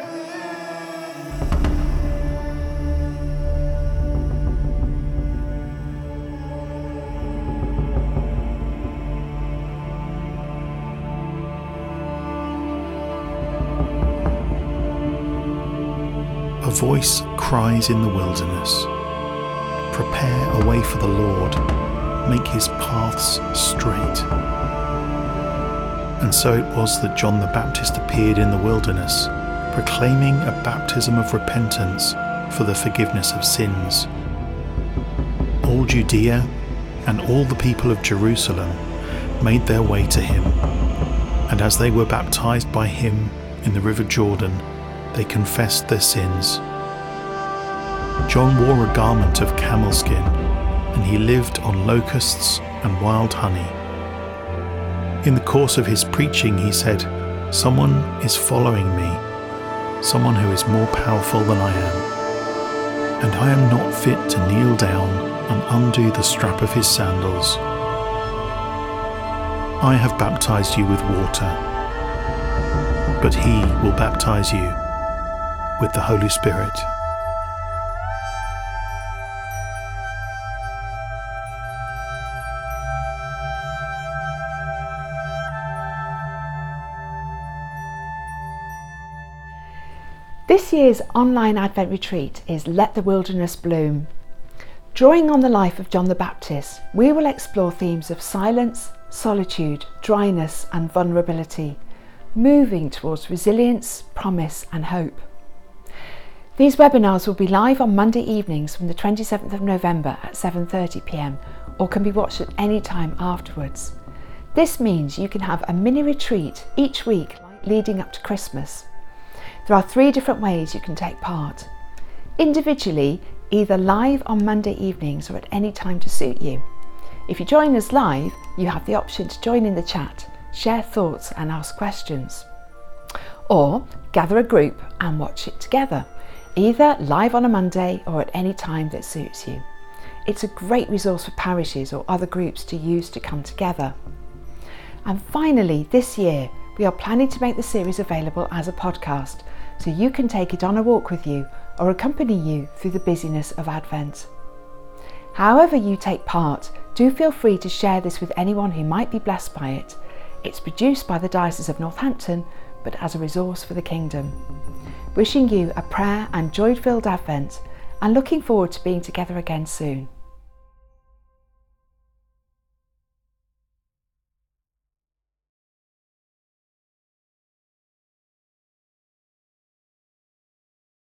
A voice cries in the wilderness. Prepare a way for the Lord, make his paths straight. And so it was that John the Baptist appeared in the wilderness, proclaiming a baptism of repentance for the forgiveness of sins. All Judea and all the people of Jerusalem made their way to him, and as they were baptized by him in the river Jordan, they confessed their sins. John wore a garment of camel skin, and he lived on locusts and wild honey. In the course of his preaching, he said, Someone is following me, someone who is more powerful than I am, and I am not fit to kneel down and undo the strap of his sandals. I have baptized you with water, but he will baptize you with the Holy Spirit. This year's online Advent retreat is Let the Wilderness Bloom. Drawing on the life of John the Baptist, we will explore themes of silence, solitude, dryness, and vulnerability, moving towards resilience, promise, and hope. These webinars will be live on Monday evenings from the 27th of November at 7:30 p.m. or can be watched at any time afterwards. This means you can have a mini retreat each week leading up to Christmas. There are three different ways you can take part. Individually, either live on Monday evenings or at any time to suit you. If you join us live, you have the option to join in the chat, share thoughts, and ask questions. Or gather a group and watch it together, either live on a Monday or at any time that suits you. It's a great resource for parishes or other groups to use to come together. And finally, this year, we are planning to make the series available as a podcast so you can take it on a walk with you or accompany you through the busyness of Advent. However, you take part, do feel free to share this with anyone who might be blessed by it. It's produced by the Diocese of Northampton, but as a resource for the kingdom. Wishing you a prayer and joy filled Advent, and looking forward to being together again soon.